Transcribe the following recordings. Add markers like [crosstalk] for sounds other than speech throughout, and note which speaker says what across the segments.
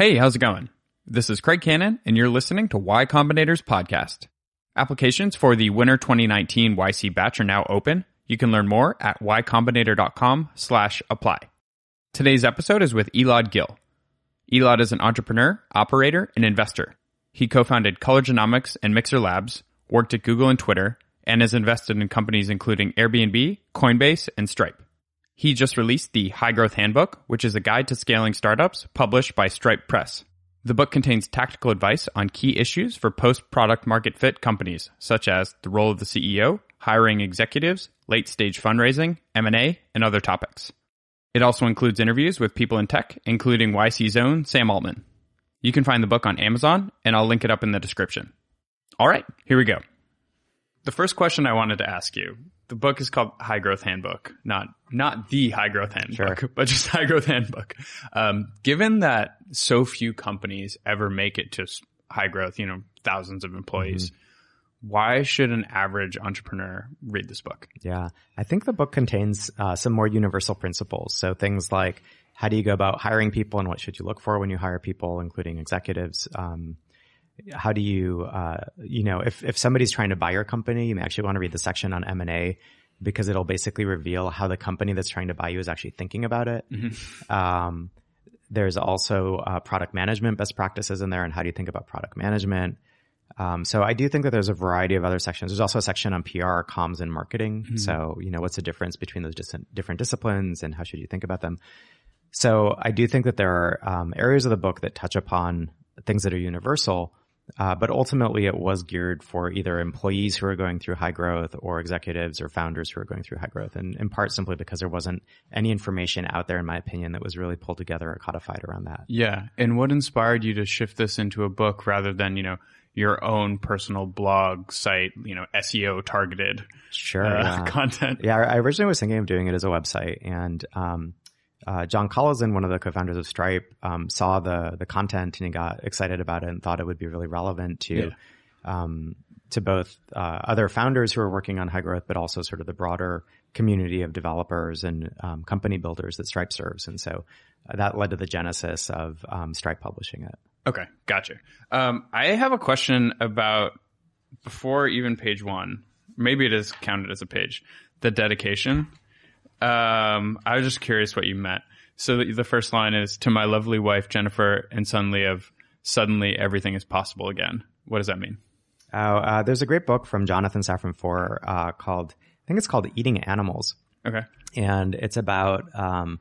Speaker 1: Hey, how's it going? This is Craig Cannon, and you're listening to Y Combinator's podcast. Applications for the Winter 2019 YC batch are now open. You can learn more at ycombinator.com slash apply. Today's episode is with Elad Gil. Elad is an entrepreneur, operator, and investor. He co-founded Color Genomics and Mixer Labs, worked at Google and Twitter, and has invested in companies including Airbnb, Coinbase, and Stripe. He just released the High Growth Handbook, which is a guide to scaling startups published by Stripe Press. The book contains tactical advice on key issues for post product market fit companies, such as the role of the CEO, hiring executives, late stage fundraising, M&A, and other topics. It also includes interviews with people in tech, including YC's own Sam Altman. You can find the book on Amazon, and I'll link it up in the description. All right, here we go. The first question I wanted to ask you. The book is called High Growth Handbook, not not the High Growth Handbook,
Speaker 2: Sure.
Speaker 1: but just [laughs] High Growth Handbook. Um, given that so few companies ever make it to high growth, you know, thousands of employees, why should an average entrepreneur read this book?
Speaker 2: Yeah. I think the book contains uh, some more universal principles. So things like how do you go about hiring people and what should you look for when you hire people, including executives? Um, how do you, uh, you know, if, if somebody's trying to buy your company, you may actually want to read the section on M&A because it'll basically reveal how the company that's trying to buy you is actually thinking about it. Um, there's also uh, product management best practices in there and how do you think about product management. Um, so I do think that there's a variety of other sections. There's also a section on PR, comms, and marketing. So you know, what's the difference between those dis- different disciplines and how should you think about them? So I do think that there are um, areas of the book that touch upon things that are universal, uh, but ultimately it was geared for either employees who are going through high growth or executives or founders who are going through high growth, and in part simply because there wasn't any information out there, in my opinion, that was really pulled together or codified around that.
Speaker 1: Yeah. And what inspired you to shift this into a book rather than, you know, your own personal blog site, you know, SEO targeted
Speaker 2: Sure.
Speaker 1: uh,
Speaker 2: yeah. [laughs]
Speaker 1: content?
Speaker 2: Yeah, I originally was thinking of doing it as a website, and um, uh, John Collison, one of the co-founders of Stripe, um, saw the the content and he got excited about it and thought it would be really relevant to um, to both uh, other founders who are working on high growth, but also sort of the broader community of developers and um, company builders that Stripe serves. And so uh, that led to the genesis of um, Stripe publishing it.
Speaker 1: Okay, gotcha. Um, I have a question about before even page one. Maybe it is counted as a page. The dedication. Um, I was just curious what you meant. So the, the first line is to my lovely wife Jennifer and son Leov. Suddenly everything is possible again. What does that mean?
Speaker 2: Oh, uh, there's a great book from Jonathan Safran Foer uh, called I think it's called Eating Animals.
Speaker 1: Okay.
Speaker 2: and it's about um,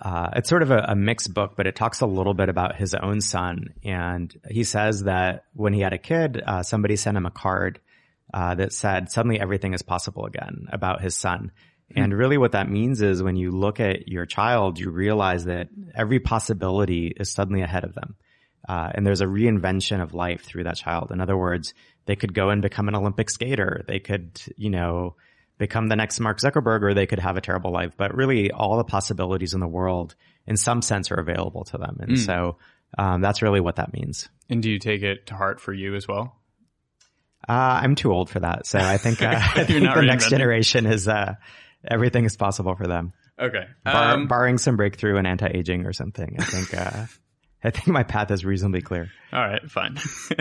Speaker 2: uh, it's sort of a, a mixed book, but it talks a little bit about his own son. And he says that when he had a kid, uh, somebody sent him a card uh, that said, "Suddenly everything is possible again" about his son. And really, what that means is when you look at your child, you realize that every possibility is suddenly ahead of them. Uh, and there's a reinvention of life through that child. In other words, they could go and become an Olympic skater. They could, you know, become the next Mark Zuckerberg or they could have a terrible life. But really all the possibilities in the world in some sense are available to them. And so, um, that's really what that means.
Speaker 1: And do you take it to heart for you as well?
Speaker 2: Uh, I'm too old for that. So I think, [laughs] uh, [laughs] I think the next generation is, uh, everything is possible for them.
Speaker 1: Okay.
Speaker 2: Bar-
Speaker 1: Um,
Speaker 2: barring some breakthrough in anti-aging or something. I think, uh, [laughs] I think my path is reasonably clear.
Speaker 1: All right, fine.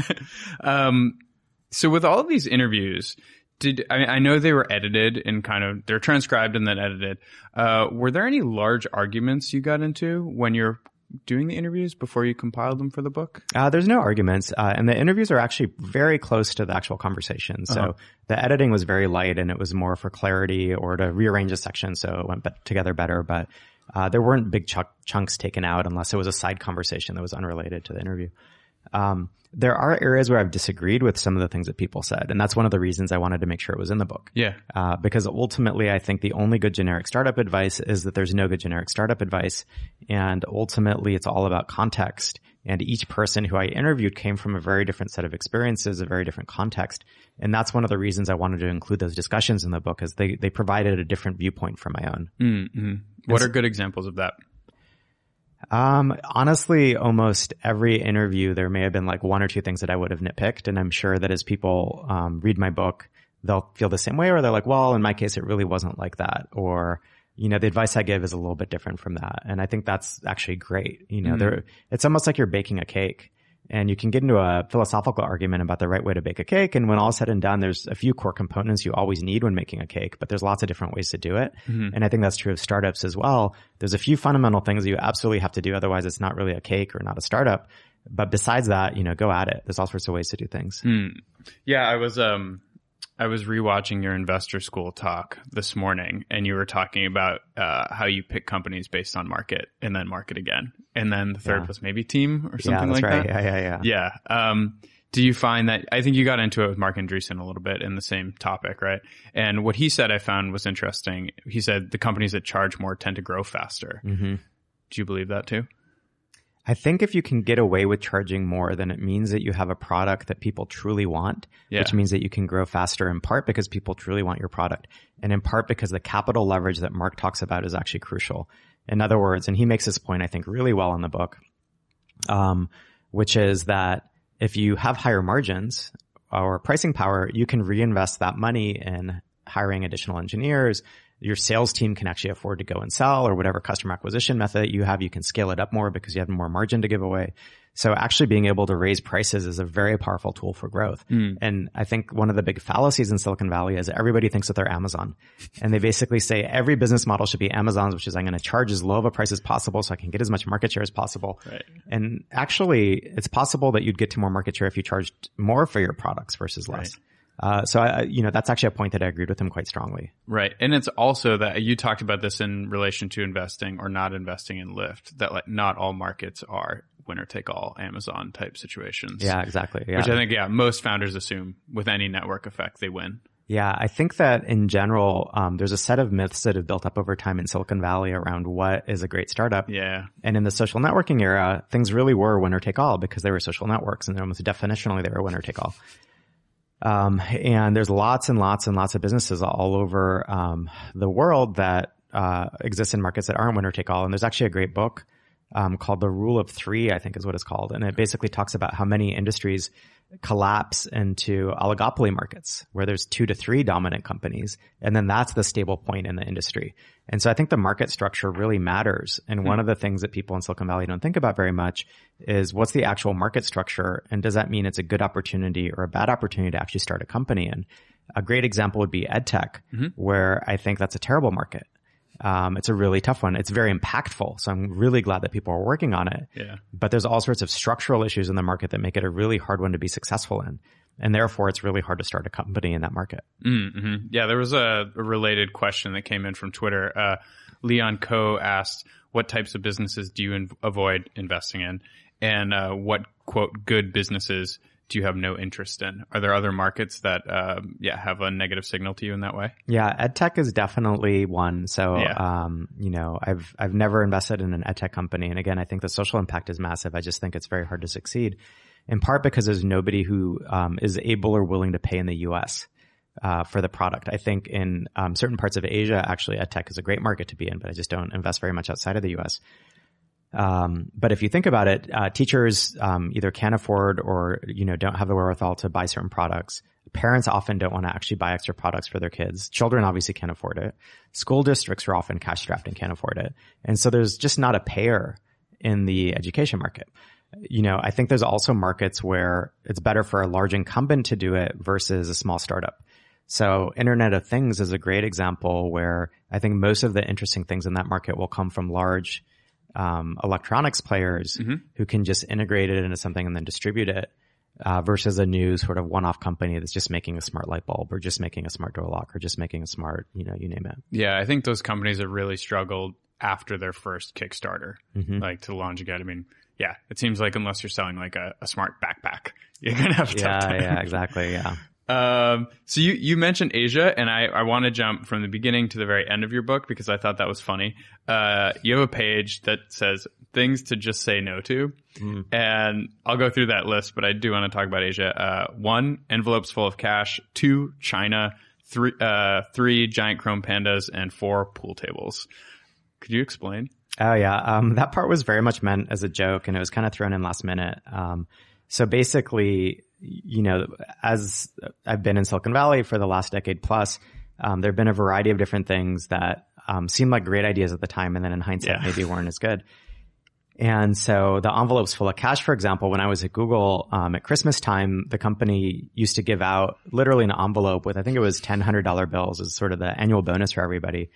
Speaker 1: [laughs] um, so with all of these interviews, did I, I know they were edited and kind of they're transcribed and then edited? Uh, were there any large arguments you got into when you're doing the interviews before you compiled them for the book?
Speaker 2: Uh, there's no arguments, uh, and the interviews are actually very close to the actual conversation. So
Speaker 1: Uh-huh.
Speaker 2: the editing was very light, and it was more for clarity or to rearrange a section so it went be- together better. But uh, there weren't big chunk- chunks taken out unless it was a side conversation that was unrelated to the interview. Um, there are areas where I've disagreed with some of the things that people said, and that's one of the reasons I wanted to make sure it was in the book.
Speaker 1: Yeah.
Speaker 2: Uh, because ultimately, I think the only good generic startup advice is that there's no good generic startup advice. And ultimately, it's all about context. And each person who I interviewed came from a very different set of experiences, a very different context. And that's one of the reasons I wanted to include those discussions in the book is they, they provided a different viewpoint from my own.
Speaker 1: Mm-hmm. What are good examples of that?
Speaker 2: Um, honestly, almost every interview, there may have been like one or two things that I would have nitpicked. And I'm sure that as people, um, read my book, they'll feel the same way or they're like, well, in my case, it really wasn't like that. Or, you know, the advice I give is a little bit different from that. And I think that's actually great. You know, mm-hmm. there, it's almost like you're baking a cake and you can get into a philosophical argument about the right way to bake a cake. And when all said and done, there's a few core components you always need when making a cake, but there's lots of different ways to do it. Mm-hmm. And I think that's true of startups as well. There's a few fundamental things you absolutely have to do. Otherwise it's not really a cake or not a startup. But besides that, you know, go at it. There's all sorts of ways to do things. Mm.
Speaker 1: Yeah. I was, um, I was rewatching your investor school talk this morning, and you were talking about uh, how you pick companies based on market and then market again, and then the third yeah. was maybe team or something
Speaker 2: yeah,
Speaker 1: like
Speaker 2: right.
Speaker 1: that.
Speaker 2: Yeah, yeah,
Speaker 1: yeah. Yeah. Um, do you find that I think you got into it with Marc Andreessen a little bit in the same topic, right? And what he said I found was interesting. He said the companies that charge more tend to grow faster. Mm-hmm. Do you believe that too?
Speaker 2: I think if you can get away with charging more, then it means that you have a product that people truly want, yeah. which means that you can grow faster in part because people truly want your product and in part because the capital leverage that Marc talks about is actually crucial. In other words, and he makes this point, I think, really well in the book, um, which is that if you have higher margins or pricing power, you can reinvest that money in hiring additional engineers, your sales team can actually afford to go and sell or whatever customer acquisition method you have, you can scale it up more because you have more margin to give away. So actually being able to raise prices is a very powerful tool for growth. Mm. And I think one of the big fallacies in Silicon Valley is everybody thinks that they're Amazon. And they basically say every business model should be Amazon's, which is I'm going to charge as low of a price as possible so I can get as much market share as possible. Right. And actually it's possible that you'd get to more market share if you charged more for your products versus less. Right. Uh, so I, you know, that's actually a point that I agreed with him quite strongly.
Speaker 1: Right. And it's also that you talked about this in relation to investing or not investing in Lyft, that like not all markets are winner take all Amazon type situations.
Speaker 2: Yeah, exactly. Yeah.
Speaker 1: Which I think, yeah, most founders assume with any network effect, they win.
Speaker 2: Yeah, I think that in general, um, there's a set of myths that have built up over time in Silicon Valley around what is a great startup.
Speaker 1: Yeah.
Speaker 2: And in the social networking era, things really were winner take all because they were social networks and almost definitionally they were winner take all. Um, and there's lots and lots and lots of businesses all over um, the world that uh, exist in markets that aren't winner take all. And there's actually a great book um, called The Rule of Three, I think is what it's called, and it basically talks about how many industries collapse into oligopoly markets where there's two to three dominant companies. And then that's the stable point in the industry. And so I think the market structure really matters. And one hmm. of the things that people in Silicon Valley don't think about very much is what's the actual market structure? And does that mean it's a good opportunity or a bad opportunity to actually start a company? And a great example would be edtech, mm-hmm. where I think that's a terrible market. Um, it's a really tough one. It's very impactful. So I'm really glad that people are working on it.
Speaker 1: Yeah.
Speaker 2: But there's all sorts of structural issues in the market that make it a really hard one to be successful in. And therefore it's really hard to start a company in that market.
Speaker 1: Mm-hmm. Yeah. There was a, a, related question that came in from Twitter. Uh, Leon Ko asked, what types of businesses do you in- avoid investing in? And, uh, what quote, good businesses do you have no interest in? Are there other markets that, uh, yeah, have a negative signal to you in that way?
Speaker 2: Yeah, edtech is definitely one. So, yeah. um, you know, I've, I've never invested in an edtech company. And again, I think the social impact is massive. I just think it's very hard to succeed in part because there's nobody who, um, is able or willing to pay in the U.S. Uh, for the product. I think in um, certain parts of Asia, actually, edtech is a great market to be in, but I just don't invest very much outside of the U.S. Um, but if you think about it, uh, teachers um, either can't afford or you know don't have the wherewithal to buy certain products. Parents often don't want to actually buy extra products for their kids. Children obviously can't afford it. School districts are often cash strapped and can't afford it. And so there's just not a payer in the education market. You know, I think there's also markets where it's better for a large incumbent to do it versus a small startup. So Internet of Things is a great example where I think most of the interesting things in that market will come from large um, electronics players mm-hmm. who can just integrate it into something and then distribute it. Uh, versus a new sort of one-off company that's just making a smart light bulb or just making a smart door lock or just making a smart, you know, you name it.
Speaker 1: Yeah, I think those companies have really struggled after their first Kickstarter, mm-hmm. like to launch again. I mean, yeah, it seems like unless you're selling like a, a smart backpack, [laughs] you're gonna have
Speaker 2: to. Yeah, [laughs] yeah, exactly. Yeah.
Speaker 1: Um, so you, you mentioned Asia and I, I want to jump from the beginning to the very end of your book because I thought that was funny. Uh, you have a page that says things to just say no to. Mm. And I'll go through that list, but I do want to talk about Asia. Uh, one, envelopes full of cash. Two, China. Three, uh, three giant chrome pandas and four pool tables. Could you explain?
Speaker 2: Oh yeah. Um, that part was very much meant as a joke and it was kind of thrown in last minute. Um, so basically, you know, as I've been in Silicon Valley for the last decade plus, um, there have been a variety of different things that um, seemed like great ideas at the time, and then in hindsight,
Speaker 1: Yeah.
Speaker 2: maybe weren't as good. And so the envelopes full of cash, for example, when I was at Google um, at Christmas time, the company used to give out literally an envelope with I think it was ten hundred dollar bills as sort of the annual bonus for everybody.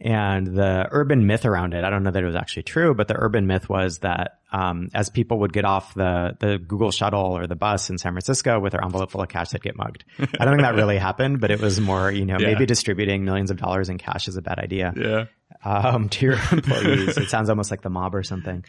Speaker 2: And the urban myth around it, I don't know that it was actually true, but the urban myth was that um, as people would get off the the Google shuttle or the bus in San Francisco with their envelope full of cash, they'd get mugged. [laughs] I don't think that really happened, but it was more, you know,
Speaker 1: Yeah.
Speaker 2: maybe distributing millions of dollars in cash is a bad idea
Speaker 1: Yeah.
Speaker 2: um, to your [laughs] employees. it sounds almost like the mob or something.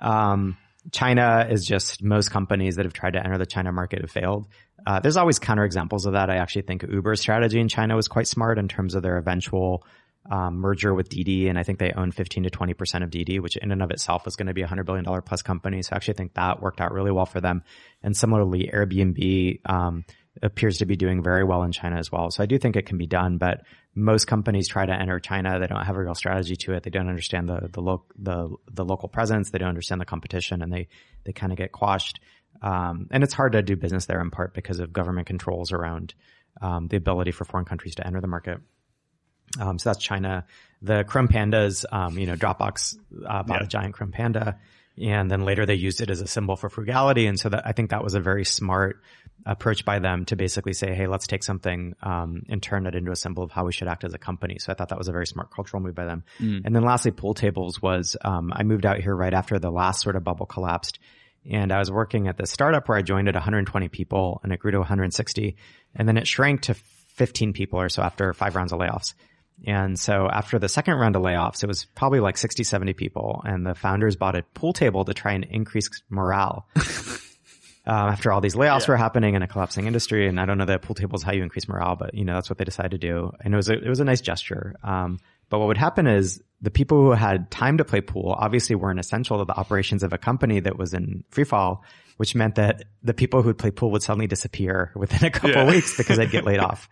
Speaker 2: Um, China is just most companies that have tried to enter the China market have failed. Uh, there's always counterexamples of that. I actually think Uber's strategy in China was quite smart in terms of their eventual um, merger with Didi, and I think they own 15 to 20 percent of Didi, which in and of itself was going to be a hundred billion dollar plus company. So I actually think that worked out really well for them. And similarly, Airbnb um, appears to be doing very well in China as well. So I do think it can be done, but most companies try to enter China. They don't have a real strategy to it. They don't understand the the, lo- the, the local presence. They don't understand the competition, and they they kind of get quashed. Um, and it's hard to do business there in part because of government controls around um, the ability for foreign countries to enter the market. Um, so that's China. The Chrome Pandas, um, you know, Dropbox uh, bought
Speaker 1: Yeah.
Speaker 2: a giant Chrome Panda, and then later they used it as a symbol for frugality. And so that I think that was a very smart approach by them to basically say, hey, let's take something um, and turn it into a symbol of how we should act as a company. So I thought that was a very smart cultural move by them. And then lastly, pool tables was um, I moved out here right after the last sort of bubble collapsed. And I was working at this startup where I joined at 120 people and it grew to 160. And then it shrank to 15 people or so after five rounds of layoffs. And so after the second round of layoffs, it was probably like 60, 70 people. And the founders bought a pool table to try and increase morale. um, [laughs] after all these layoffs were happening in a collapsing industry. And I don't know that pool tables how you increase morale, but you know, that's what they decided to do. And it was a, it was a nice gesture. Um, but what would happen is the people who had time to play pool obviously weren't essential to the operations of a company that was in free fall, which meant that the people who would play pool would suddenly disappear within a couple
Speaker 1: Yeah.
Speaker 2: weeks because they'd get laid [laughs] off.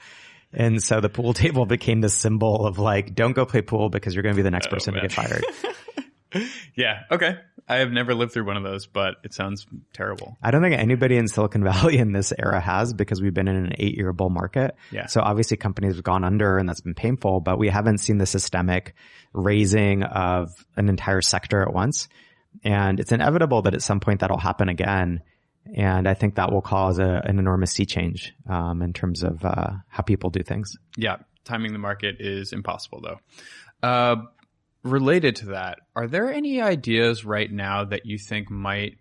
Speaker 2: And so the pool [laughs] table became the symbol of like, don't go play pool because you're going to be the next oh, person to get fired. [laughs] [laughs]
Speaker 1: Yeah. Okay. I have never lived through one of those, but it sounds terrible.
Speaker 2: I don't think anybody in Silicon Valley in this era has because we've been in an eight year bull market.
Speaker 1: Yeah.
Speaker 2: So obviously companies have gone under and that's been painful, but we haven't seen the systemic raising of an entire sector at once. And it's inevitable that at some point that'll happen again. And I think that will cause a, an enormous sea change um, in terms of uh, how people do things.
Speaker 1: Yeah. Timing the market is impossible though. Uh, related to that, are there any ideas right now that you think might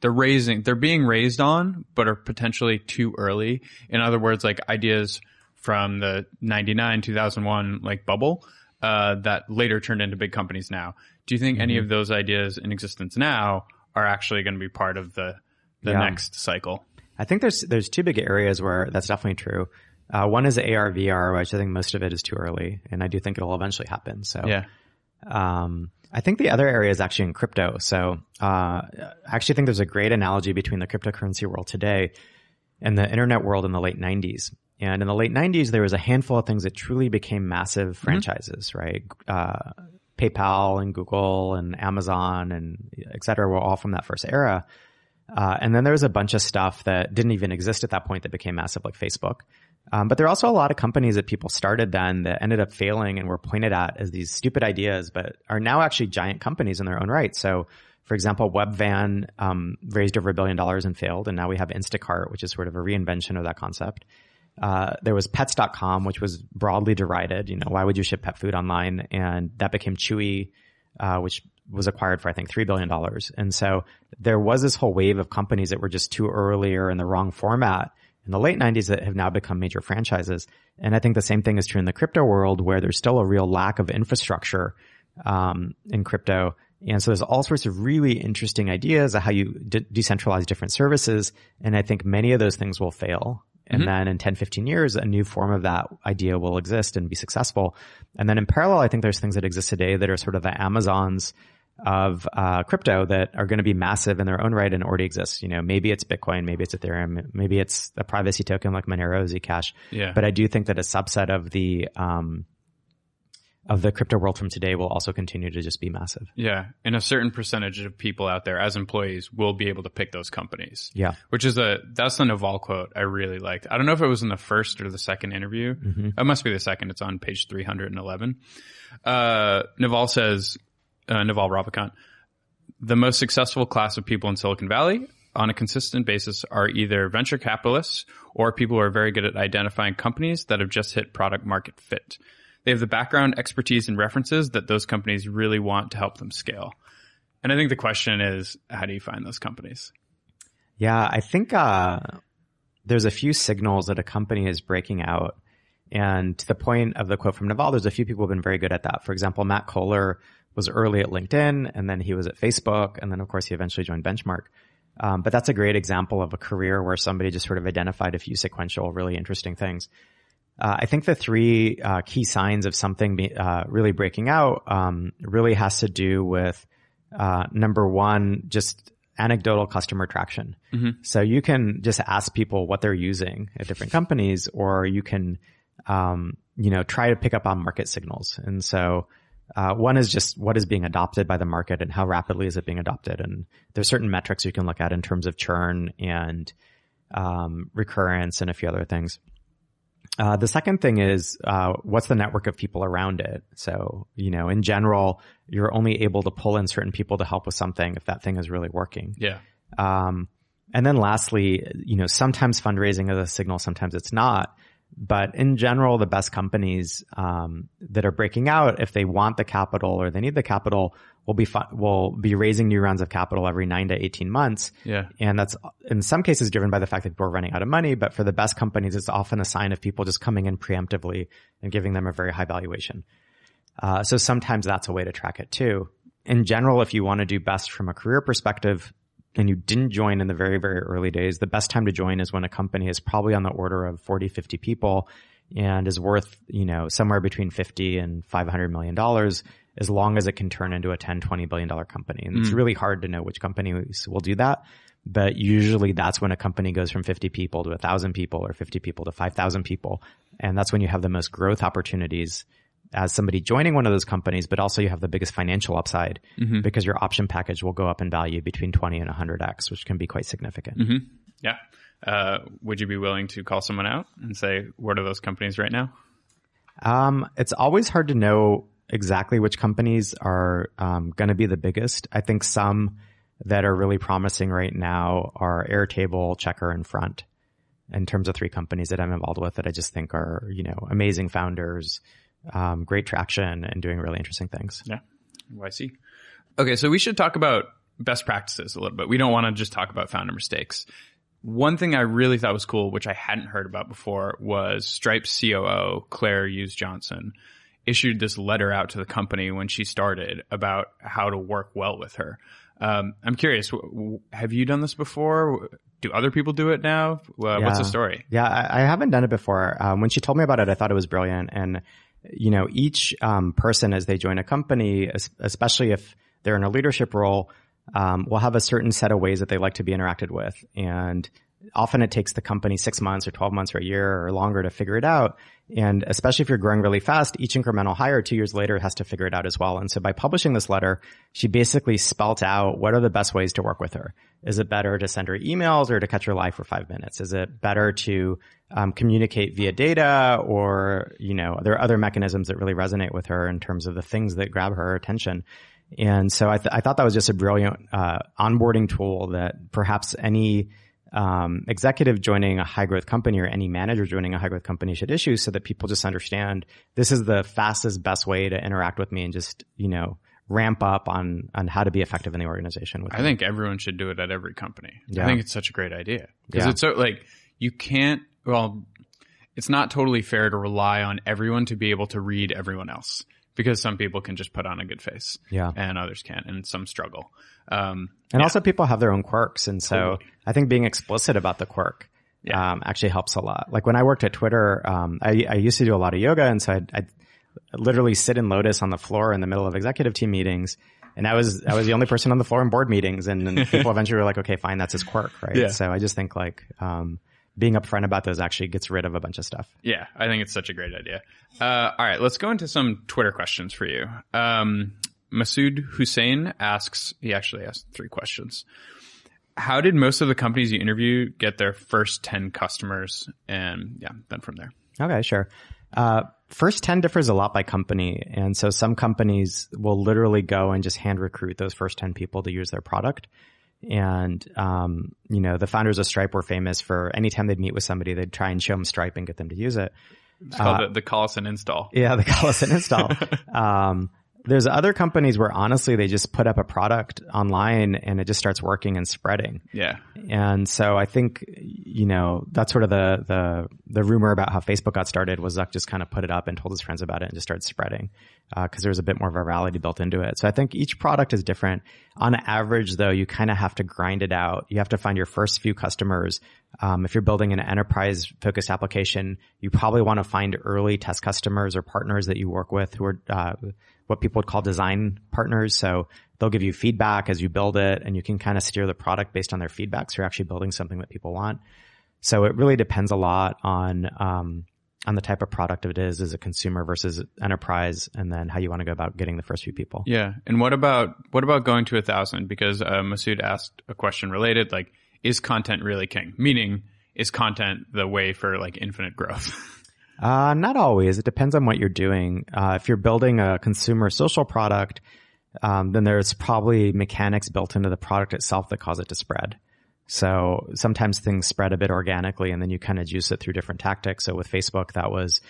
Speaker 1: they're raising they're being raised on but are potentially too early? In other words, like ideas from the 99 2001 like bubble uh, that later turned into big companies now. Do you think any of those ideas in existence now are actually going to be part of the the
Speaker 2: Yeah.
Speaker 1: next cycle?
Speaker 2: I think there's there's two big areas where that's definitely true. Uh, one is AR VR, which I think most of it is too early, and I do think it'll eventually happen. So
Speaker 1: Yeah.
Speaker 2: Um, I think the other area is actually in crypto. So, uh, I actually think there's a great analogy between the cryptocurrency world today and the internet world in the late 90s. And in the late 90s, there was a handful of things that truly became massive franchises, right? Uh, PayPal and Google and Amazon and et cetera were all from that first era. Uh, and then there was a bunch of stuff that didn't even exist at that point that became massive, like Facebook. Um, but there are also a lot of companies that people started then that ended up failing and were pointed at as these stupid ideas, but are now actually giant companies in their own right. So, for example, Webvan um, raised over a billion dollars and failed, and now we have Instacart, which is sort of a reinvention of that concept. Uh, there was pets.com, which was broadly derided. You know, why would you ship pet food online? And that became Chewy, uh, which was acquired for, I think, $3 billion. And so there was this whole wave of companies that were just too early or in the wrong format in the late 90s that have now become major franchises. And I think the same thing is true in the crypto world where there's still a real lack of infrastructure um, in crypto. And so there's all sorts of really interesting ideas of how you de- decentralize different services. And I think many of those things will fail. And then in 10, 15 years, a new form of that idea will exist and be successful. And then in parallel, I think there's things that exist today that are sort of the Amazons of uh, crypto that are going to be massive in their own right and already exist. You know, maybe it's Bitcoin, maybe it's Ethereum, maybe it's a privacy token like Monero, Zcash.
Speaker 1: Yeah.
Speaker 2: But I do think that a subset of the um, of the crypto world from today will also continue to just be massive.
Speaker 1: Yeah. And a certain percentage of people out there as employees will be able to pick those companies.
Speaker 2: Yeah.
Speaker 1: Which is a, that's the Naval quote I really liked. I don't know if it was in the first or the second interview.
Speaker 2: Mm-hmm.
Speaker 1: It must be the second. It's on page 311. Uh, Naval says, uh, Naval Ravikant, the most successful class of people in Silicon Valley on a consistent basis are either venture capitalists or people who are very good at identifying companies that have just hit product market fit. They have the background, expertise, and references that those companies really want to help them scale. And I think the question is, how do you find those companies?
Speaker 2: Yeah, I think uh, there's a few signals that a company is breaking out. And to the point of the quote from Naval, there's a few people who've been very good at that. For example, Matt Cohler was early at LinkedIn, and then he was at Facebook, and then of course he eventually joined Benchmark. Um, but that's a great example of a career where somebody just sort of identified a few sequential, really interesting things. Uh, I think the three uh, key signs of something be, uh, really breaking out um, really has to do with uh, number one, just anecdotal customer traction. So you can just ask people what they're using at different companies, or you can, um, you know, try to pick up on market signals. And so uh, one is just what is being adopted by the market and how rapidly is it being adopted. And there's certain metrics you can look at in terms of churn and um, recurrence and a few other things. Uh, the second thing is uh, what's the network of people around it. So you know, in general, you're only able to pull in certain people to help with something if that thing is really working.
Speaker 1: Yeah.
Speaker 2: Um, and then lastly, you know, sometimes fundraising is a signal, sometimes it's not. But in general, the best companies um, that are breaking out, if they want the capital or they need the capital, will be fu- will be raising new rounds of capital every nine to eighteen months.
Speaker 1: Yeah.
Speaker 2: And that's in some cases driven by the fact that people are running out of money. But for the best companies, it's often a sign of people just coming in preemptively and giving them a very high valuation. Uh, so sometimes that's a way to track it too. In general, if you want to do best from a career perspective and you didn't join in the very, very early days, the best time to join is when a company is probably on the order of 40, 50 people and is worth, you know, somewhere between 50 and 500 million dollars as long as it can turn into a 10, 20 billion dollar company. And it's really hard to know which companies will do that. But usually that's when a company goes from 50 people to 1,000 people or 50 people to 5,000 people. And that's when you have the most growth opportunities as somebody joining one of those companies, but also you have the biggest financial upside because your option package will go up in value between 20 and 100x, which can be quite significant.
Speaker 1: Yeah. Uh, would you be willing to call someone out and say, what are those companies right now?
Speaker 2: Um, it's always hard to know exactly which companies are um, going to be the biggest. I think some that are really promising right now are Airtable, Checkr, and Front. In terms of three companies that I'm involved with, that I just think are you know amazing founders, um, great traction, and doing really interesting things.
Speaker 1: Yeah. YC. Okay. So we should talk about best practices a little bit. We don't want to just talk about founder mistakes. One thing I really thought was cool, which I hadn't heard about before, was Stripe's COO, Claire Hughes Johnson, issued this letter out to the company when she started about how to work well with her. Um, I'm curious, w- w- have you done this before? Do other people do it now? Uh, What's the story?
Speaker 2: Yeah, I, I haven't done it before. Um, when she told me about it, I thought it was brilliant. And you know, each um, person as they join a company, especially if they're in a leadership role, um, will have a certain set of ways that they like to be interacted with. And often it takes the company six months or 12 months or a year or longer to figure it out. And especially if you're growing really fast, each incremental hire two years later has to figure it out as well. And so by publishing this letter, she basically spelt out what are the best ways to work with her. Is it better to send her emails or to catch her live for five minutes? Is it better to um, communicate via data or, you know, there are other mechanisms that really resonate with her in terms of the things that grab her attention. And so I, th- I thought that was just a brilliant uh, onboarding tool that perhaps any um, executive joining a high growth company or any manager joining a high growth company should issue so that people just understand this is the fastest, best way to interact with me and just, you know, ramp up on, on how to be effective in the organization. With
Speaker 1: I
Speaker 2: me.
Speaker 1: think everyone should do it at every company.
Speaker 2: Yeah.
Speaker 1: I think it's such a great idea because
Speaker 2: Yeah.
Speaker 1: it's so like you can't. Well, it's not totally fair to rely on everyone to be able to read everyone else because some people can just put on a good face,
Speaker 2: Yeah.
Speaker 1: and others can't, and some struggle. Um,
Speaker 2: And also people have their own quirks. And so
Speaker 1: Totally.
Speaker 2: I think being explicit about the quirk
Speaker 1: Yeah.
Speaker 2: um, actually helps a lot. Like when I worked at Twitter, um, I, I used to do a lot of yoga. And so I'd, I'd literally sit in lotus on the floor in the middle of executive team meetings. And I was, I was the only person on the floor in board meetings. And then [laughs] people eventually were like, okay, fine, that's his quirk, right?
Speaker 1: Yeah.
Speaker 2: So I just think like, um, being upfront about those actually gets rid of a bunch of stuff.
Speaker 1: Yeah, I think it's such a great idea. Uh, all right, let's go into some Twitter questions for you. Um, Masood Hussein asks, he actually asked three questions. How did most of the companies you interview get their first 10 customers? And yeah, then from there.
Speaker 2: Okay, sure. Uh, first 10 differs a lot by company. And so some companies will literally go and just hand recruit those first 10 people to use their product. And, um, you know, the founders of Stripe were famous for anytime they'd meet with somebody, they'd try and show them Stripe and get them to use it.
Speaker 1: It's called uh, the, the Collison install.
Speaker 2: Yeah, the Collison install. [laughs] um, there's other companies where honestly they just put up a product online and it just starts working and spreading.
Speaker 1: Yeah.
Speaker 2: And so I think you know that's sort of the the the rumor about how Facebook got started was Zuck just kind of put it up and told his friends about it and just started spreading because uh, there was a bit more virality built into it. So I think each product is different. On average, though, you kind of have to grind it out. You have to find your first few customers. Um, if you're building an enterprise focused application, you probably want to find early test customers or partners that you work with who are uh, what people would call design partners. So they'll give you feedback as you build it and you can kind of steer the product based on their feedback. So you're actually building something that people want. So it really depends a lot on, um, on the type of product it is as a consumer versus enterprise and then how you want to go about getting the first few people.
Speaker 1: Yeah. And what about, what about going to a thousand? Because, uh, Masood asked a question related, like, is content really king? Meaning, is content the way for like infinite growth? [laughs]
Speaker 2: Uh, not always. It depends on what you're doing. Uh, if you're building a consumer social product, um, then there's probably mechanics built into the product itself that cause it to spread. So sometimes things spread a bit organically and then you kind of juice it through different tactics. So with Facebook, that was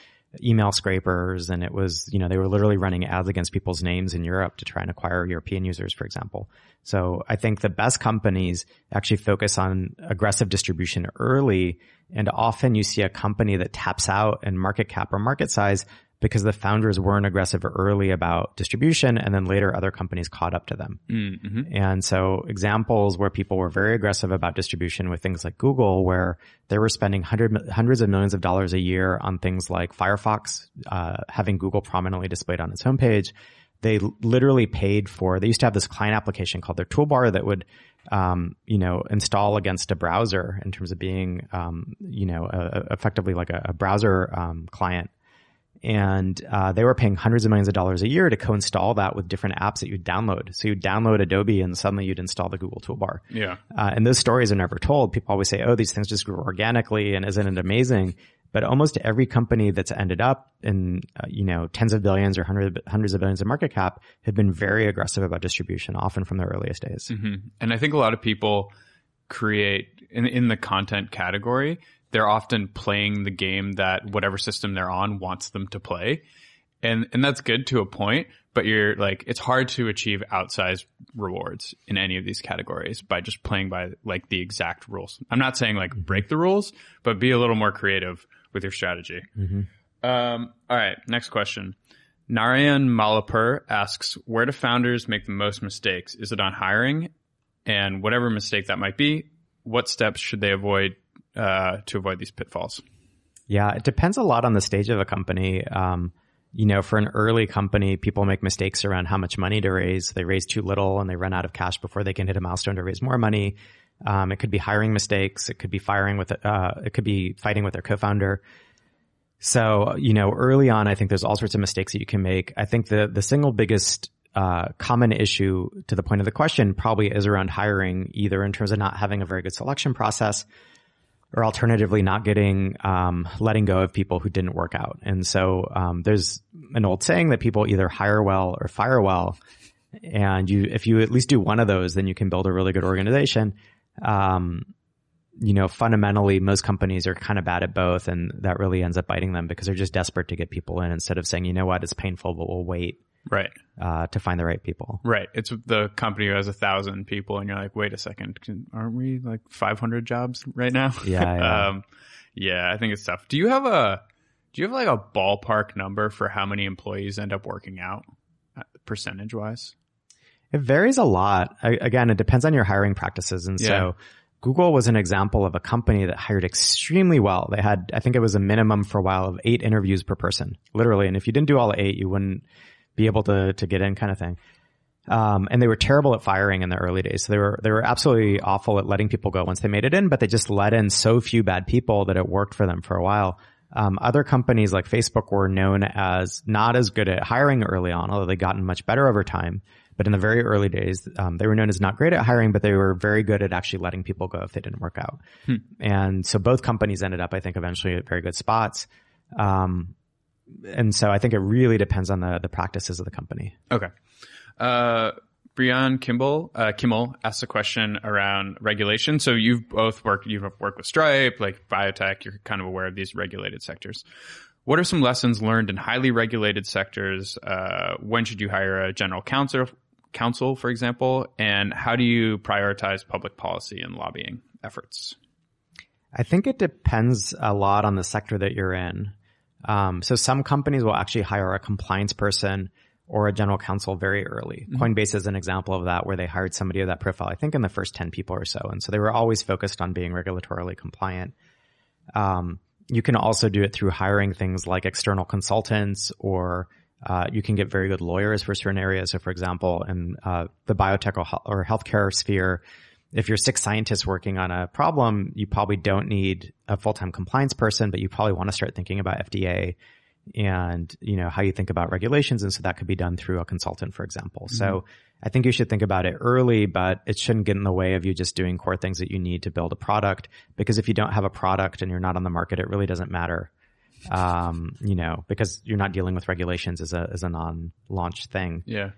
Speaker 2: email scrapers and it was, you know, they were literally running ads against people's names in Europe to try and acquire European users, for example. So I think the best companies actually focus on aggressive distribution early. And often you see a company that taps out in market cap or market size because the founders weren't aggressive early about distribution and then later other companies caught up to them. Mm-hmm. And so examples where people were very aggressive about distribution with things like Google, where they were spending hundred, hundreds of millions of dollars a year on things like Firefox, uh, having Google prominently displayed on its homepage. They literally paid for, they used to have this client application called their toolbar that would um, you know, install against a browser in terms of being, um, you know, effectively like a, a browser um, client and uh, they were paying hundreds of millions of dollars a year to co-install that with different apps that you'd download. So you'd download Adobe, and suddenly you'd install the Google Toolbar.
Speaker 1: Yeah.
Speaker 2: Uh, and those stories are never told. People always say, "Oh, these things just grew organically, and isn't it amazing?" But almost every company that's ended up in, uh, you know, tens of billions or hundreds hundreds of billions of market cap have been very aggressive about distribution, often from their earliest days.
Speaker 1: Mm-hmm. And I think a lot of people create in in the content category they're often playing the game that whatever system they're on wants them to play. And, and that's good to a point, but you're like, it's hard to achieve outsized rewards in any of these categories by just playing by like the exact rules. I'm not saying like break the rules, but be a little more creative with your strategy. Mm-hmm. Um, all right. Next question. Narayan Malapur asks, where do founders make the most mistakes? Is it on hiring? And whatever mistake that might be, what steps should they avoid uh, to avoid these pitfalls?
Speaker 2: Yeah, it depends a lot on the stage of a company. Um, you know, for an early company, people make mistakes around how much money to raise. They raise too little and they run out of cash before they can hit a milestone to raise more money. Um, it could be hiring mistakes. It could be firing with, uh, it could be fighting with their co-founder. So, you know, early on, I think there's all sorts of mistakes that you can make. I think the, the single biggest, uh, common issue to the point of the question probably is around hiring, either in terms of not having a very good selection process or alternatively not getting um, letting go of people who didn't work out. And so um, there's an old saying that people either hire well or fire well. And you, if you at least do one of those, then you can build a really good organization. Um, you know, fundamentally, most companies are kind of bad at both, and that really ends up biting them because they're just desperate to get people in instead of saying, you know what, it's painful, but we'll wait
Speaker 1: right
Speaker 2: uh, to find the right people
Speaker 1: right it's the company who has a thousand people and you're like wait a second can, aren't we like 500 jobs right now
Speaker 2: yeah yeah. [laughs] um,
Speaker 1: yeah i think it's tough do you have a do you have like a ballpark number for how many employees end up working out uh, percentage wise
Speaker 2: it varies a lot I, again it depends on your hiring practices and yeah. so Google was an example of a company that hired extremely well. They had, I think it was a minimum for a while of eight interviews per person, literally. And if you didn't do all eight, you wouldn't, be able to to get in kind of thing. Um, and they were terrible at firing in the early days. So they were, they were absolutely awful at letting people go once they made it in, but they just let in so few bad people that it worked for them for a while. Um, other companies like Facebook were known as not as good at hiring early on, although they gotten much better over time. But in the very early days, um, they were known as not great at hiring, but they were very good at actually letting people go if they didn't work out. Hmm. And so both companies ended up, I think, eventually at very good spots. Um, and so I think it really depends on the the practices of the company.
Speaker 1: Okay. Uh, Brian Kimball, uh, Kimmel asked a question around regulation. So you've both worked, you've worked with Stripe, like biotech, you're kind of aware of these regulated sectors. What are some lessons learned in highly regulated sectors? Uh, when should you hire a general counsel, counsel, for example? And how do you prioritize public policy and lobbying efforts?
Speaker 2: I think it depends a lot on the sector that you're in. Um, so some companies will actually hire a compliance person or a general counsel very early. Mm-hmm. Coinbase is an example of that where they hired somebody of that profile, I think in the first 10 people or so. And so they were always focused on being regulatorily compliant. Um, you can also do it through hiring things like external consultants or uh, you can get very good lawyers for certain areas. So for example, in uh, the biotech or healthcare sphere, if you're six scientists working on a problem, you probably don't need a full-time compliance person, but you probably want to start thinking about FDA and you know how you think about regulations and so that could be done through a consultant for example. Mm-hmm. so i think you should think about it early but it shouldn't get in the way of you just doing core things that you need to build a product because if you don't have a product and you're not on the market it really doesn't matter. Um, you know because you're not dealing with regulations as a as a non-launch thing.
Speaker 1: Yeah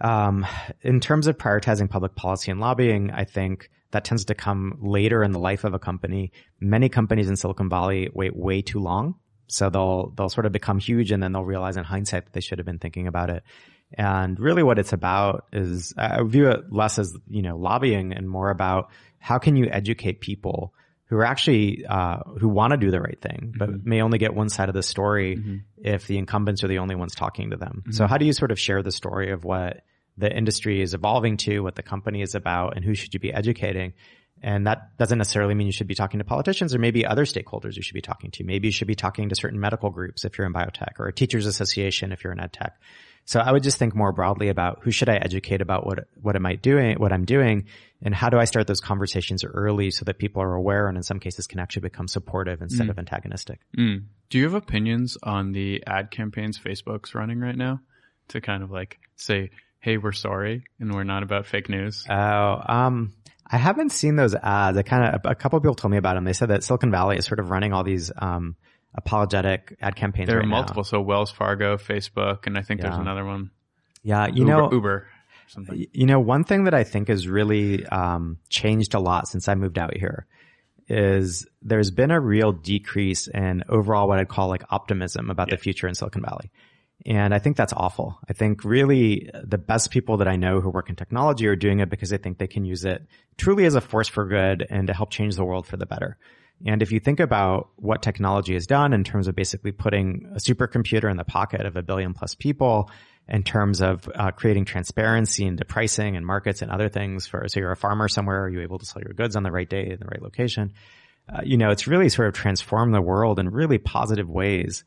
Speaker 2: um, in terms of prioritizing public policy and lobbying i think that tends to come later in the life of a company many companies in silicon valley wait way too long so they'll, they'll sort of become huge and then they'll realize in hindsight that they should have been thinking about it. And really what it's about is I view it less as, you know, lobbying and more about how can you educate people who are actually, uh, who want to do the right thing, but mm-hmm. may only get one side of the story mm-hmm. if the incumbents are the only ones talking to them. Mm-hmm. So how do you sort of share the story of what the industry is evolving to, what the company is about, and who should you be educating? And that doesn't necessarily mean you should be talking to politicians or maybe other stakeholders you should be talking to. Maybe you should be talking to certain medical groups if you're in biotech or a teachers association if you're in ed tech. So I would just think more broadly about who should I educate about what, what am I doing, what I'm doing, and how do I start those conversations early so that people are aware and in some cases can actually become supportive instead mm. of antagonistic.
Speaker 1: Mm. Do you have opinions on the ad campaigns Facebook's running right now to kind of like say, hey, we're sorry and we're not about fake news?
Speaker 2: Oh, um, I haven't seen those ads. I kind of, a couple of people told me about them. They said that Silicon Valley is sort of running all these, um, apologetic ad campaigns.
Speaker 1: There
Speaker 2: right
Speaker 1: are multiple.
Speaker 2: Now.
Speaker 1: So Wells Fargo, Facebook, and I think yeah. there's another one.
Speaker 2: Yeah. You
Speaker 1: Uber,
Speaker 2: know,
Speaker 1: Uber. Something.
Speaker 2: You know, one thing that I think has really, um, changed a lot since I moved out here is there's been a real decrease in overall what I'd call like optimism about yeah. the future in Silicon Valley. And I think that's awful. I think really the best people that I know who work in technology are doing it because they think they can use it truly as a force for good and to help change the world for the better. And if you think about what technology has done in terms of basically putting a supercomputer in the pocket of a billion plus people, in terms of uh, creating transparency into pricing and markets and other things for, so you're a farmer somewhere, are you able to sell your goods on the right day in the right location? Uh, you know, it's really sort of transformed the world in really positive ways.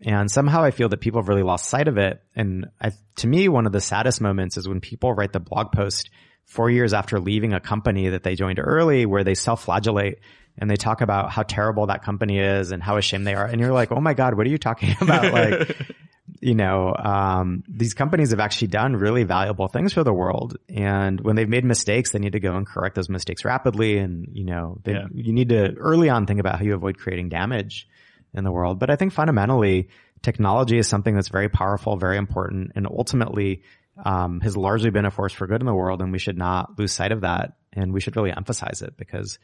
Speaker 2: And somehow I feel that people have really lost sight of it. And I, to me, one of the saddest moments is when people write the blog post four years after leaving a company that they joined early where they self-flagellate and they talk about how terrible that company is and how ashamed they are. And you're like, oh my God, what are you talking [laughs] about? like, [laughs] you know, um, these companies have actually done really valuable things for the world. And when they've made mistakes, they need to go and correct those mistakes rapidly. And, you know, they, yeah. you need to early on think about how you avoid creating damage in the world. But I think fundamentally, technology is something that's very powerful, very important, and ultimately um, has largely been a force for good in the world. And we should not lose sight of that. And we should really emphasize it because,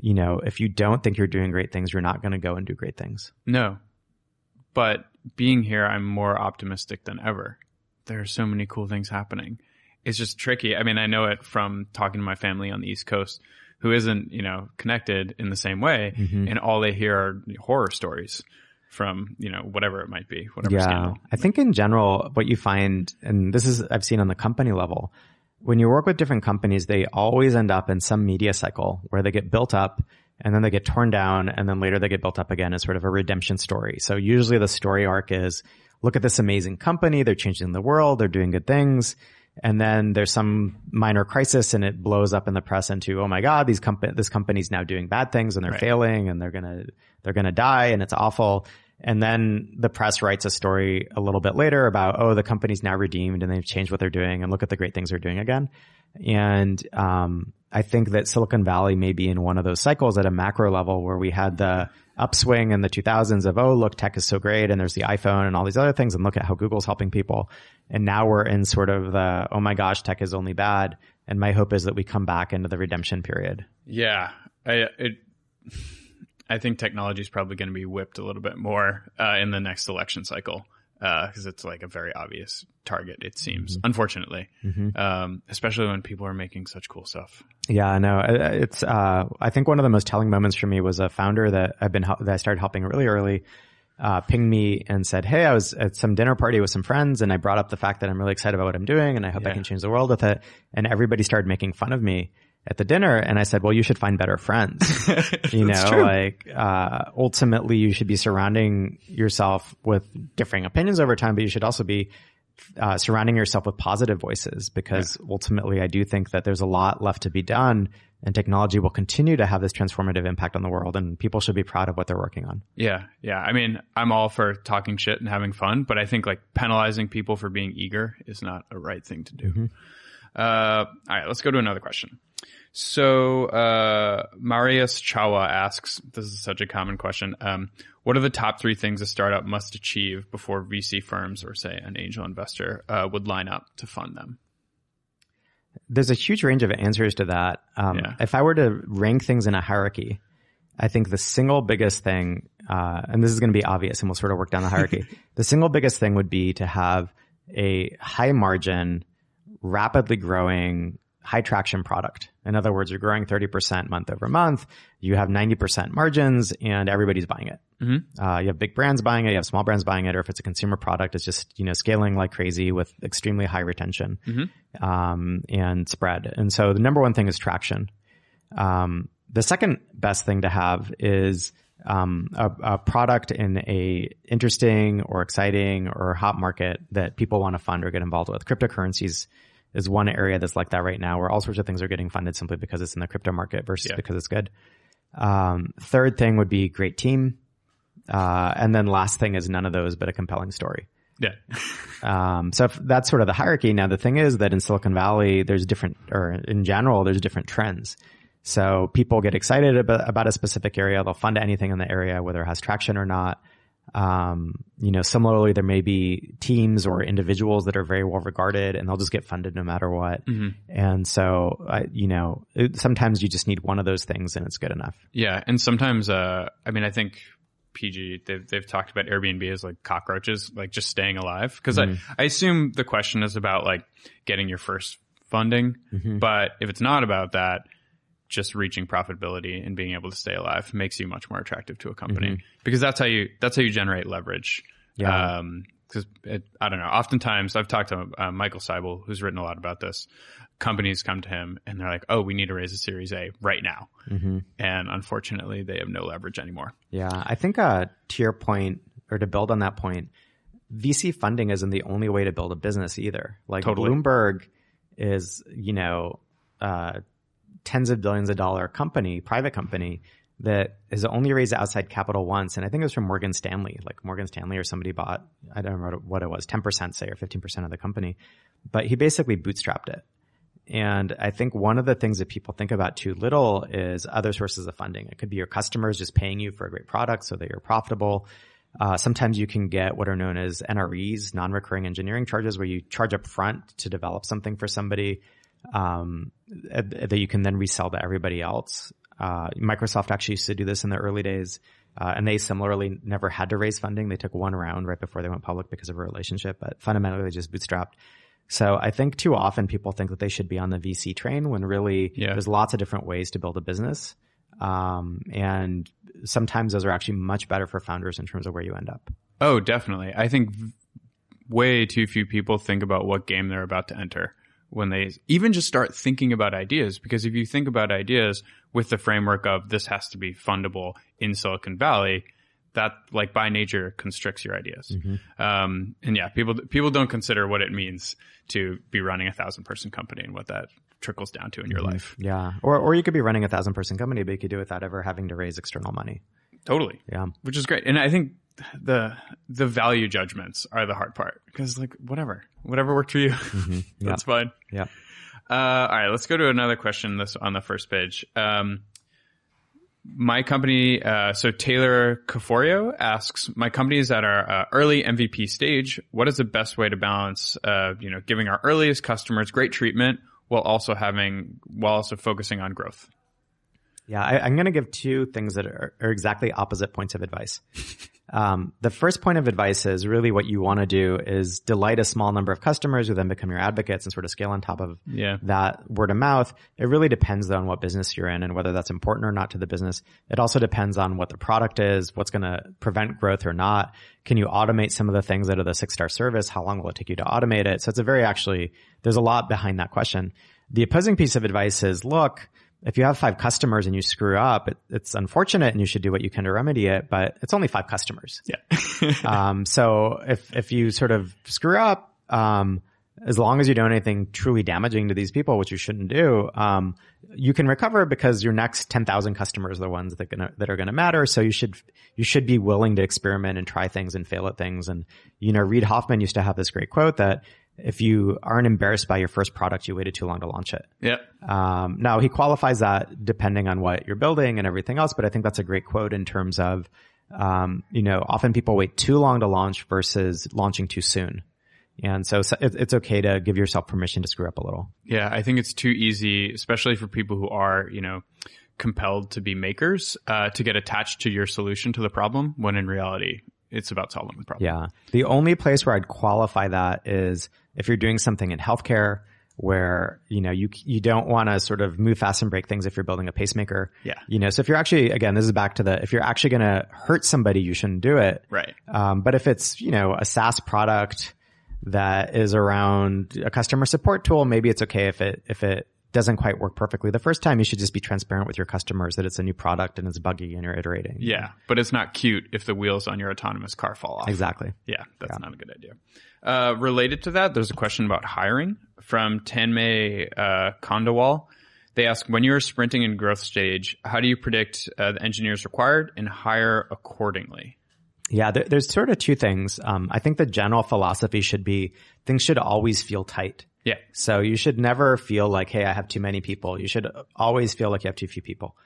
Speaker 2: you know, if you don't think you're doing great things, you're not going to go and do great things.
Speaker 1: No. But being here, I'm more optimistic than ever. There are so many cool things happening. It's just tricky. I mean, I know it from talking to my family on the East Coast who isn't, you know, connected in the same way. Mm-hmm. And all they hear are horror stories from, you know, whatever it might be, whatever
Speaker 2: yeah.
Speaker 1: scandal.
Speaker 2: I think in general, what you find, and this is, I've seen on the company level, when you work with different companies, they always end up in some media cycle where they get built up and then they get torn down and then later they get built up again as sort of a redemption story. So usually the story arc is, look at this amazing company. They're changing the world. They're doing good things. And then there's some minor crisis and it blows up in the press into, oh my God, these company, this company's now doing bad things and they're
Speaker 1: Right.
Speaker 2: failing and they're going to, they're going to die and it's awful. And then the press writes a story a little bit later about, oh, the company's now redeemed and they've changed what they're doing and look at the great things they're doing again. And, um, I think that Silicon Valley may be in one of those cycles at a macro level where we had the upswing in the 2000s of, oh, look, tech is so great. And there's the iPhone and all these other things. And look at how Google's helping people. And now we're in sort of the, oh my gosh, tech is only bad. And my hope is that we come back into the redemption period.
Speaker 1: Yeah, I it, I think technology is probably going to be whipped a little bit more uh, in the next election cycle because it's like a very obvious target. It seems, unfortunately, um, especially when people are making such cool stuff.
Speaker 2: Yeah, no, I- it's, uh, I think one of the most telling moments for me was a founder that I've been, that I started helping really early, uh, pinged me and said, Hey, I was at some dinner party with some friends and I brought up the fact that I'm really excited about what I'm doing and I hope I can change the world with it. And everybody started making fun of me at the dinner. And I said, well, you should find better friends. [laughs] you know,
Speaker 1: true.
Speaker 2: like, uh, ultimately you should be surrounding yourself with differing opinions over time, but you should also be, uh, surrounding yourself with positive voices because ultimately I do think that there's a lot left to be done and technology will continue to have this transformative impact on the world and people should be proud of what they're working on.
Speaker 1: Yeah, yeah. I mean, I'm all for talking shit and having fun, but I think like penalizing people for being eager is not a right thing to do. Uh, all right, let's go to another question. So, uh, Marius Chawa asks, this is such a common question. Um, what are the top three things a startup must achieve before VC firms or say an angel investor, uh, would line up to fund them?
Speaker 2: There's a huge range of answers to that. Um,
Speaker 1: Yeah.
Speaker 2: If I were to rank things in a hierarchy, I think the single biggest thing, uh, and this is going to be obvious and we'll sort of work down the hierarchy. [laughs] the single biggest thing would be to have a high margin, rapidly growing, high traction product. In other words, you're growing 30% month over month. You have 90% margins and everybody's buying it. Uh, you have big brands buying it. You have small brands buying it. Or if it's a consumer product, it's just, you know, scaling like crazy with extremely high retention, um, and spread. And so the number one thing is traction. Um, the second best thing to have is um, a, a product in a interesting or exciting or hot market that people want to fund or get involved with. Cryptocurrencies is one area that's like that right now, where all sorts of things are getting funded simply because it's in the crypto market versus
Speaker 1: Yeah.
Speaker 2: because it's good. Um, third thing would be great team, uh, and then last thing is none of those, but a compelling story.
Speaker 1: Yeah. [laughs]
Speaker 2: Um, so that's sort of the hierarchy. Now the thing is that in Silicon Valley, there's different, or in general, there's different trends. So people get excited about, about a specific area. They'll fund anything in the area, whether it has traction or not. Um, you know, similarly, there may be teams or individuals that are very well regarded and they'll just get funded no matter what. And so, I, you know, it, sometimes you just need one of those things and it's good enough.
Speaker 1: Yeah, and sometimes, uh, I mean, I think PG they've they've talked about Airbnb as like cockroaches, like just staying alive. Because I I assume the question is about like getting your first funding, but if it's not about that, just reaching profitability and being able to stay alive makes you much more attractive to a company because that's how you that's how you generate leverage.
Speaker 2: Yeah.
Speaker 1: Um, because I don't know. Oftentimes, I've talked to uh, Michael Seibel, who's written a lot about this. Companies come to him and they're like, "Oh, we need to raise a Series A right now," and unfortunately, they have no leverage anymore.
Speaker 2: Yeah, I think uh, to your point, or to build on that point, VC funding isn't the only way to build a business either. Like
Speaker 1: Totally.
Speaker 2: Bloomberg is, you know, uh, tens of billions of dollar company, private company that has only raised outside capital once, and I think it was from Morgan Stanley. Like Morgan Stanley or somebody bought, I don't remember what it was, ten percent say or fifteen percent of the company, but he basically bootstrapped it. And I think one of the things that people think about too little is other sources of funding. It could be your customers just paying you for a great product so that you're profitable. Uh, sometimes you can get what are known as NREs, non-recurring engineering charges, where you charge up front to develop something for somebody um, uh, that you can then resell to everybody else. Uh, Microsoft actually used to do this in the early days, uh, and they similarly never had to raise funding. They took one round right before they went public because of a relationship, but fundamentally they just bootstrapped. So I think too often people think that they should be on the VC train when really
Speaker 1: Yeah.
Speaker 2: there's lots of different ways to build a business. Um, and sometimes those are actually much better for founders in terms of where you end up.
Speaker 1: Oh, definitely. I think v- way too few people think about what game they're about to enter when they even just start thinking about ideas. Because if you think about ideas with the framework of this has to be fundable in Silicon Valley, that like by nature constricts your ideas. Um, and yeah, people people don't consider what it means to be running a thousand person company and what that trickles down to in your life.
Speaker 2: Yeah. Or, or you could be running a thousand person company, but you could do it without ever having to raise external money.
Speaker 1: Totally.
Speaker 2: Yeah.
Speaker 1: Which is great. And I think the the value judgments are the hard part because like whatever, whatever worked for you, [laughs] that's fine.
Speaker 2: Yeah.
Speaker 1: Uh, all right, let's go to another question. This on the first page. Um, my company, uh, so Taylor Caforio asks, my company is at our uh, early MVP stage. What is the best way to balance, uh, you know, giving our earliest customers great treatment while also having, while also focusing on growth?
Speaker 2: Yeah, I, I'm going to give two things that are, are exactly opposite points of advice. [laughs] Um, the first point of advice is really what you want to do is delight a small number of customers who then become your advocates and sort of scale on top of
Speaker 1: Yeah.
Speaker 2: that word of mouth. It really depends on what business you're in and whether that's important or not to the business. It also depends on what the product is, what's going to prevent growth or not. Can you automate some of the things that are the six star service? How long will it take you to automate it? So it's a very actually, there's a lot behind that question. The opposing piece of advice is look, if you have five customers and you screw up, it, it's unfortunate and you should do what you can to remedy it, but it's only five customers.
Speaker 1: Yeah. [laughs] [laughs]
Speaker 2: Um, so if, if you sort of screw up, um, as long as you don't anything truly damaging to these people, which you shouldn't do, um, you can recover because your next 10,000 customers are the ones that, gonna, that are going to matter. So you should, you should be willing to experiment and try things and fail at things. And, you know, Reid Hoffman used to have this great quote that if you aren't embarrassed by your first product, you waited too long to launch it.
Speaker 1: yeah.
Speaker 2: Um, now he qualifies that depending on what you're building and everything else, but I think that's a great quote in terms of, um, you know, often people wait too long to launch versus launching too soon. And so, so it's okay to give yourself permission to screw up a little.
Speaker 1: Yeah, I think it's too easy, especially for people who are, you know, compelled to be makers, uh, to get attached to your solution to the problem when in reality, it's about solving the problem.
Speaker 2: Yeah. The only place where I'd qualify that is if you're doing something in healthcare where, you know, you, you don't want to sort of move fast and break things if you're building a pacemaker.
Speaker 1: Yeah.
Speaker 2: You know, so if you're actually, again, this is back to the, if you're actually going to hurt somebody, you shouldn't do it.
Speaker 1: Right.
Speaker 2: Um, but if it's, you know, a SaaS product that is around a customer support tool, maybe it's okay if it, if it doesn't quite work perfectly. The first time you should just be transparent with your customers that it's a new product and it's buggy and you're iterating.
Speaker 1: Yeah. But it's not cute if the wheels on your autonomous car fall off.
Speaker 2: Exactly.
Speaker 1: Yeah, that's not a good idea. Uh, related to that, there's a question about hiring from Tanmay uh, Kondawal. They ask, when you're sprinting in growth stage, how do you predict uh, the engineers required and hire accordingly?
Speaker 2: Yeah, there, there's sort of two things. Um, I think the general philosophy should be things should always feel tight.
Speaker 1: Yeah,
Speaker 2: So you should never feel like, hey, I have too many people. You should always feel like you have too few people.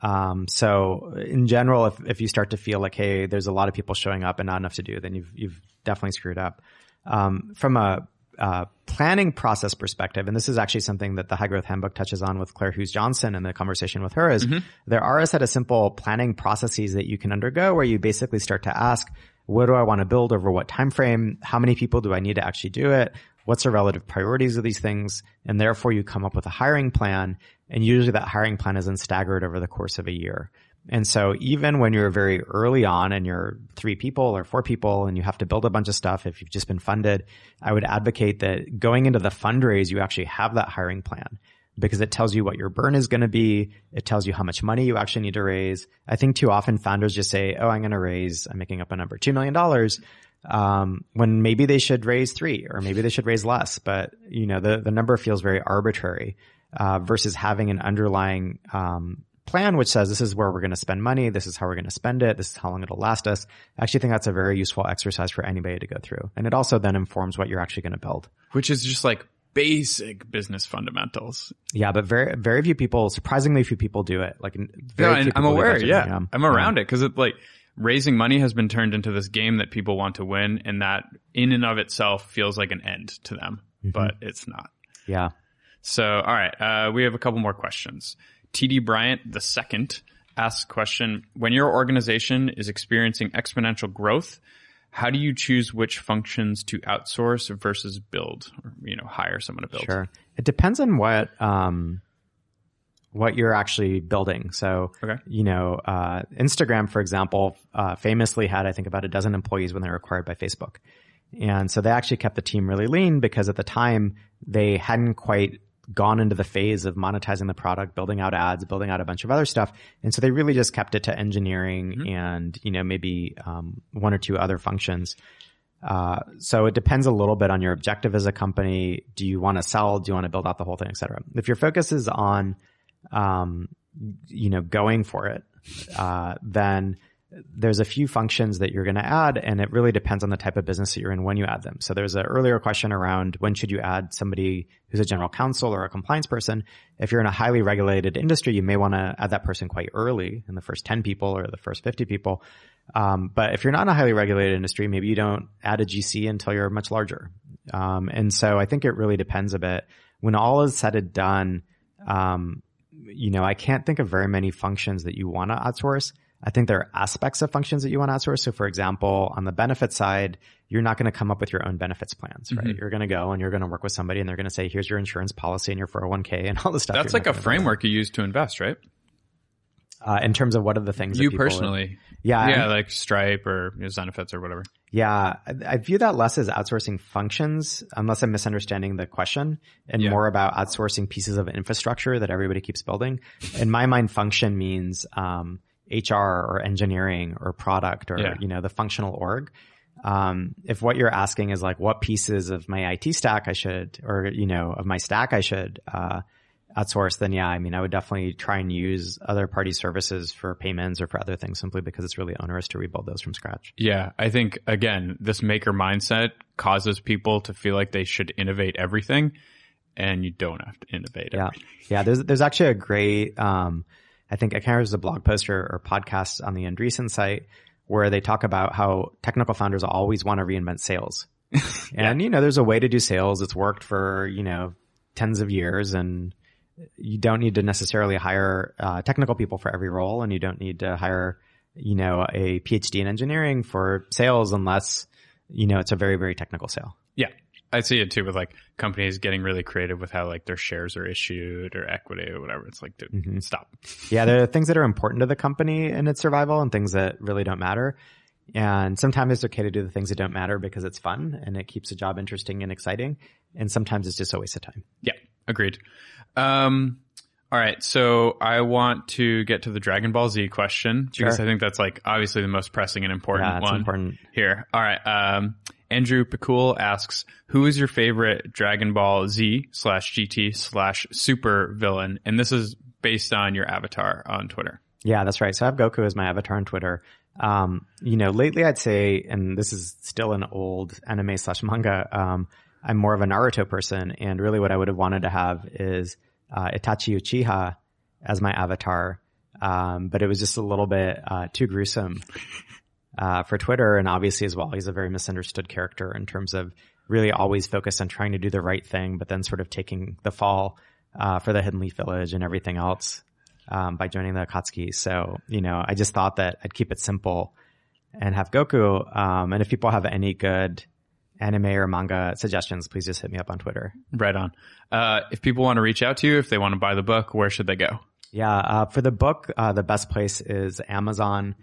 Speaker 2: Um, so in general, if, if you start to feel like, hey, there's a lot of people showing up and not enough to do, then you've, you've definitely screwed up. Um, from a, uh, planning process perspective, and this is actually something that the High Growth Handbook touches on with Claire Hughes Johnson and the conversation with her is there are a set of simple planning processes that you can undergo where you basically start to ask, what do I want to build over what time frame? How many people do I need to actually do it? What's the relative priorities of these things? And therefore you come up with a hiring plan. And usually that hiring plan is then staggered over the course of a year. And so even when you're very early on and you're three people or four people and you have to build a bunch of stuff, if you've just been funded, I would advocate that going into the fundraise, you actually have that hiring plan because it tells you what your burn is going to be. It tells you how much money you actually need to raise. I think too often founders just say, Oh, I'm going to raise, I'm making up a number, $2 million. Um, when maybe they should raise three or maybe they should raise less, but you know, the, the number feels very arbitrary, uh, versus having an underlying, um, plan which says this is where we're going to spend money, this is how we're going to spend it, this is how long it'll last us. I actually think that's a very useful exercise for anybody to go through. And it also then informs what you're actually going to build.
Speaker 1: which is just like basic business fundamentals.
Speaker 2: Yeah, but very very few people, surprisingly few people do it. Like very
Speaker 1: Yeah, I'm aware. Yeah, I'm around it because it like raising money has been turned into this game that people want to win, and that in and of itself feels like an end to them, but it's not.
Speaker 2: Yeah.
Speaker 1: So, all right, uh, we have a couple more questions. TD Bryant the second asks question: When your organization is experiencing exponential growth, how do you choose which functions to outsource versus build, or you know, hire someone to build?
Speaker 2: Sure. It depends on what um what you're actually building. So,
Speaker 1: Okay.
Speaker 2: you know, uh, Instagram, for example, uh, famously had, I think, about a dozen employees when they were acquired by Facebook. And so they actually kept the team really lean because at the time they hadn't quite gone into the phase of monetizing the product, building out ads, building out a bunch of other stuff. And so they really just kept it to engineering mm-hmm. and, you know, maybe um, one or two other functions. Uh, so it depends a little bit on your objective as a company. Do you want to sell? Do you want to build out the whole thing, et cetera? If your focus is on, um, you know, going for it, uh, then there's a few functions that you're going to add and it really depends on the type of business that you're in when you add them. So there's an earlier question around when should you add somebody who's a general counsel or a compliance person. If you're in a highly regulated industry, you may want to add that person quite early in the first 10 people or the first 50 people. Um, but if you're not in a highly regulated industry, maybe you don't add a GC until you're much larger. Um, and so I think it really depends a bit. When all is said and done, um, you know, I can't think of very many functions that you want to outsource. I think there are aspects of functions that you want to outsource. So for example, on the benefit side, you're not going to come up with your own benefits plans, right? Mm-hmm. You're going to go and you're going to work with somebody and they're going to say, here's your insurance policy and your 401k and all the stuff.
Speaker 1: That's like a framework you use to invest, right?
Speaker 2: Uh, in terms of what are the things
Speaker 1: you personally,
Speaker 2: yeah,
Speaker 1: yeah, like Stripe or you know, Zenefits or whatever.
Speaker 2: Yeah, I, view that less as outsourcing functions, unless I'm misunderstanding the question, and yeah. more about outsourcing pieces of infrastructure that everybody keeps building. In my mind, function means um, HR or engineering or product or yeah. you know the functional org. Um, if what you're asking is like what pieces of my IT stack I should, or you know, of my stack I should uh, outsource, then yeah, I mean, I would definitely try and use other party services for payments or for other things simply because it's really onerous to rebuild those from scratch.
Speaker 1: Yeah. I think again, this maker mindset causes people to feel like they should innovate everything and you don't have to innovate
Speaker 2: yeah.
Speaker 1: Everything.
Speaker 2: Yeah. There's, there's actually a great, um, I think I can't remember if it was a blog post or, or podcast on the Andreessen site where they talk about how technical founders always want to reinvent sales. [laughs] and, yeah. you know, there's a way to do sales. It's worked for, you know, tens of years and you don't need to necessarily hire uh, technical people for every role, and you don't need to hire, you know, a PhD in engineering for sales unless you know it's a very very technical sale.
Speaker 1: Yeah, I see it too with like companies getting really creative with how like their shares are issued or equity or whatever. It's like, dude, mm-hmm. stop.
Speaker 2: yeah, there are things that are important to the company and its survival, and things that really don't matter. And sometimes it's okay to do the things that don't matter because it's fun and it keeps the job interesting and exciting. And sometimes it's just a waste of time.
Speaker 1: Yeah, agreed. Um, all right, so I want to get to the Dragon Ball Z question sure. because I think that's like obviously the most pressing and important
Speaker 2: yeah,
Speaker 1: one
Speaker 2: important.
Speaker 1: here. All right, um, Andrew Pikul asks, "Who is your favorite Dragon Ball Z slash GT slash Super villain?" And this is based on your avatar on Twitter.
Speaker 2: Yeah, that's right. So I have Goku as my avatar on Twitter. Um, you know, lately I'd say, and this is still an old anime slash manga. Um, I'm more of a Naruto person, and really what I would have wanted to have is uh, Itachi Uchiha as my avatar, um, but it was just a little bit uh, too gruesome uh, for Twitter, and obviously as well, he's a very misunderstood character in terms of really always focused on trying to do the right thing, but then sort of taking the fall uh, for the Hidden Leaf Village and everything else um, by joining the Akatsuki. So you know, I just thought that I'd keep it simple and have Goku. Um, and if people have any good anime or manga suggestions, please just hit me up on Twitter.
Speaker 1: Right on. Uh, if people want to reach out to you, if they want to buy the book, where should they go?
Speaker 2: Yeah, uh, for the book, uh, the best place is Amazon.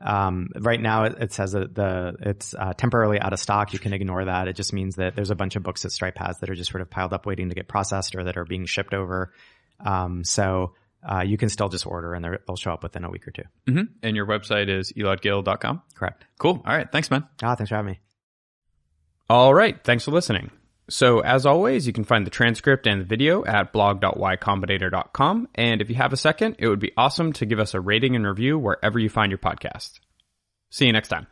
Speaker 2: Um, right now, it, it, says that the it's uh, temporarily out of stock. You can ignore that. It just means that there's a bunch of books that Stripe has that are just sort of piled up, waiting to get processed or that are being shipped over. Um, so uh, you can still just order, and they'll show up within a week or 2
Speaker 1: mm-hmm. And your website is eladgil.com?
Speaker 2: Correct.
Speaker 1: Cool. All right. Thanks, man.
Speaker 2: Ah, thanks for having me.
Speaker 1: All right. Thanks for listening. So as always, you can find the transcript and the video at blog.ycombinator.com. And if you have a second, it would be awesome to give us a rating and review wherever you find your podcast. See you next time.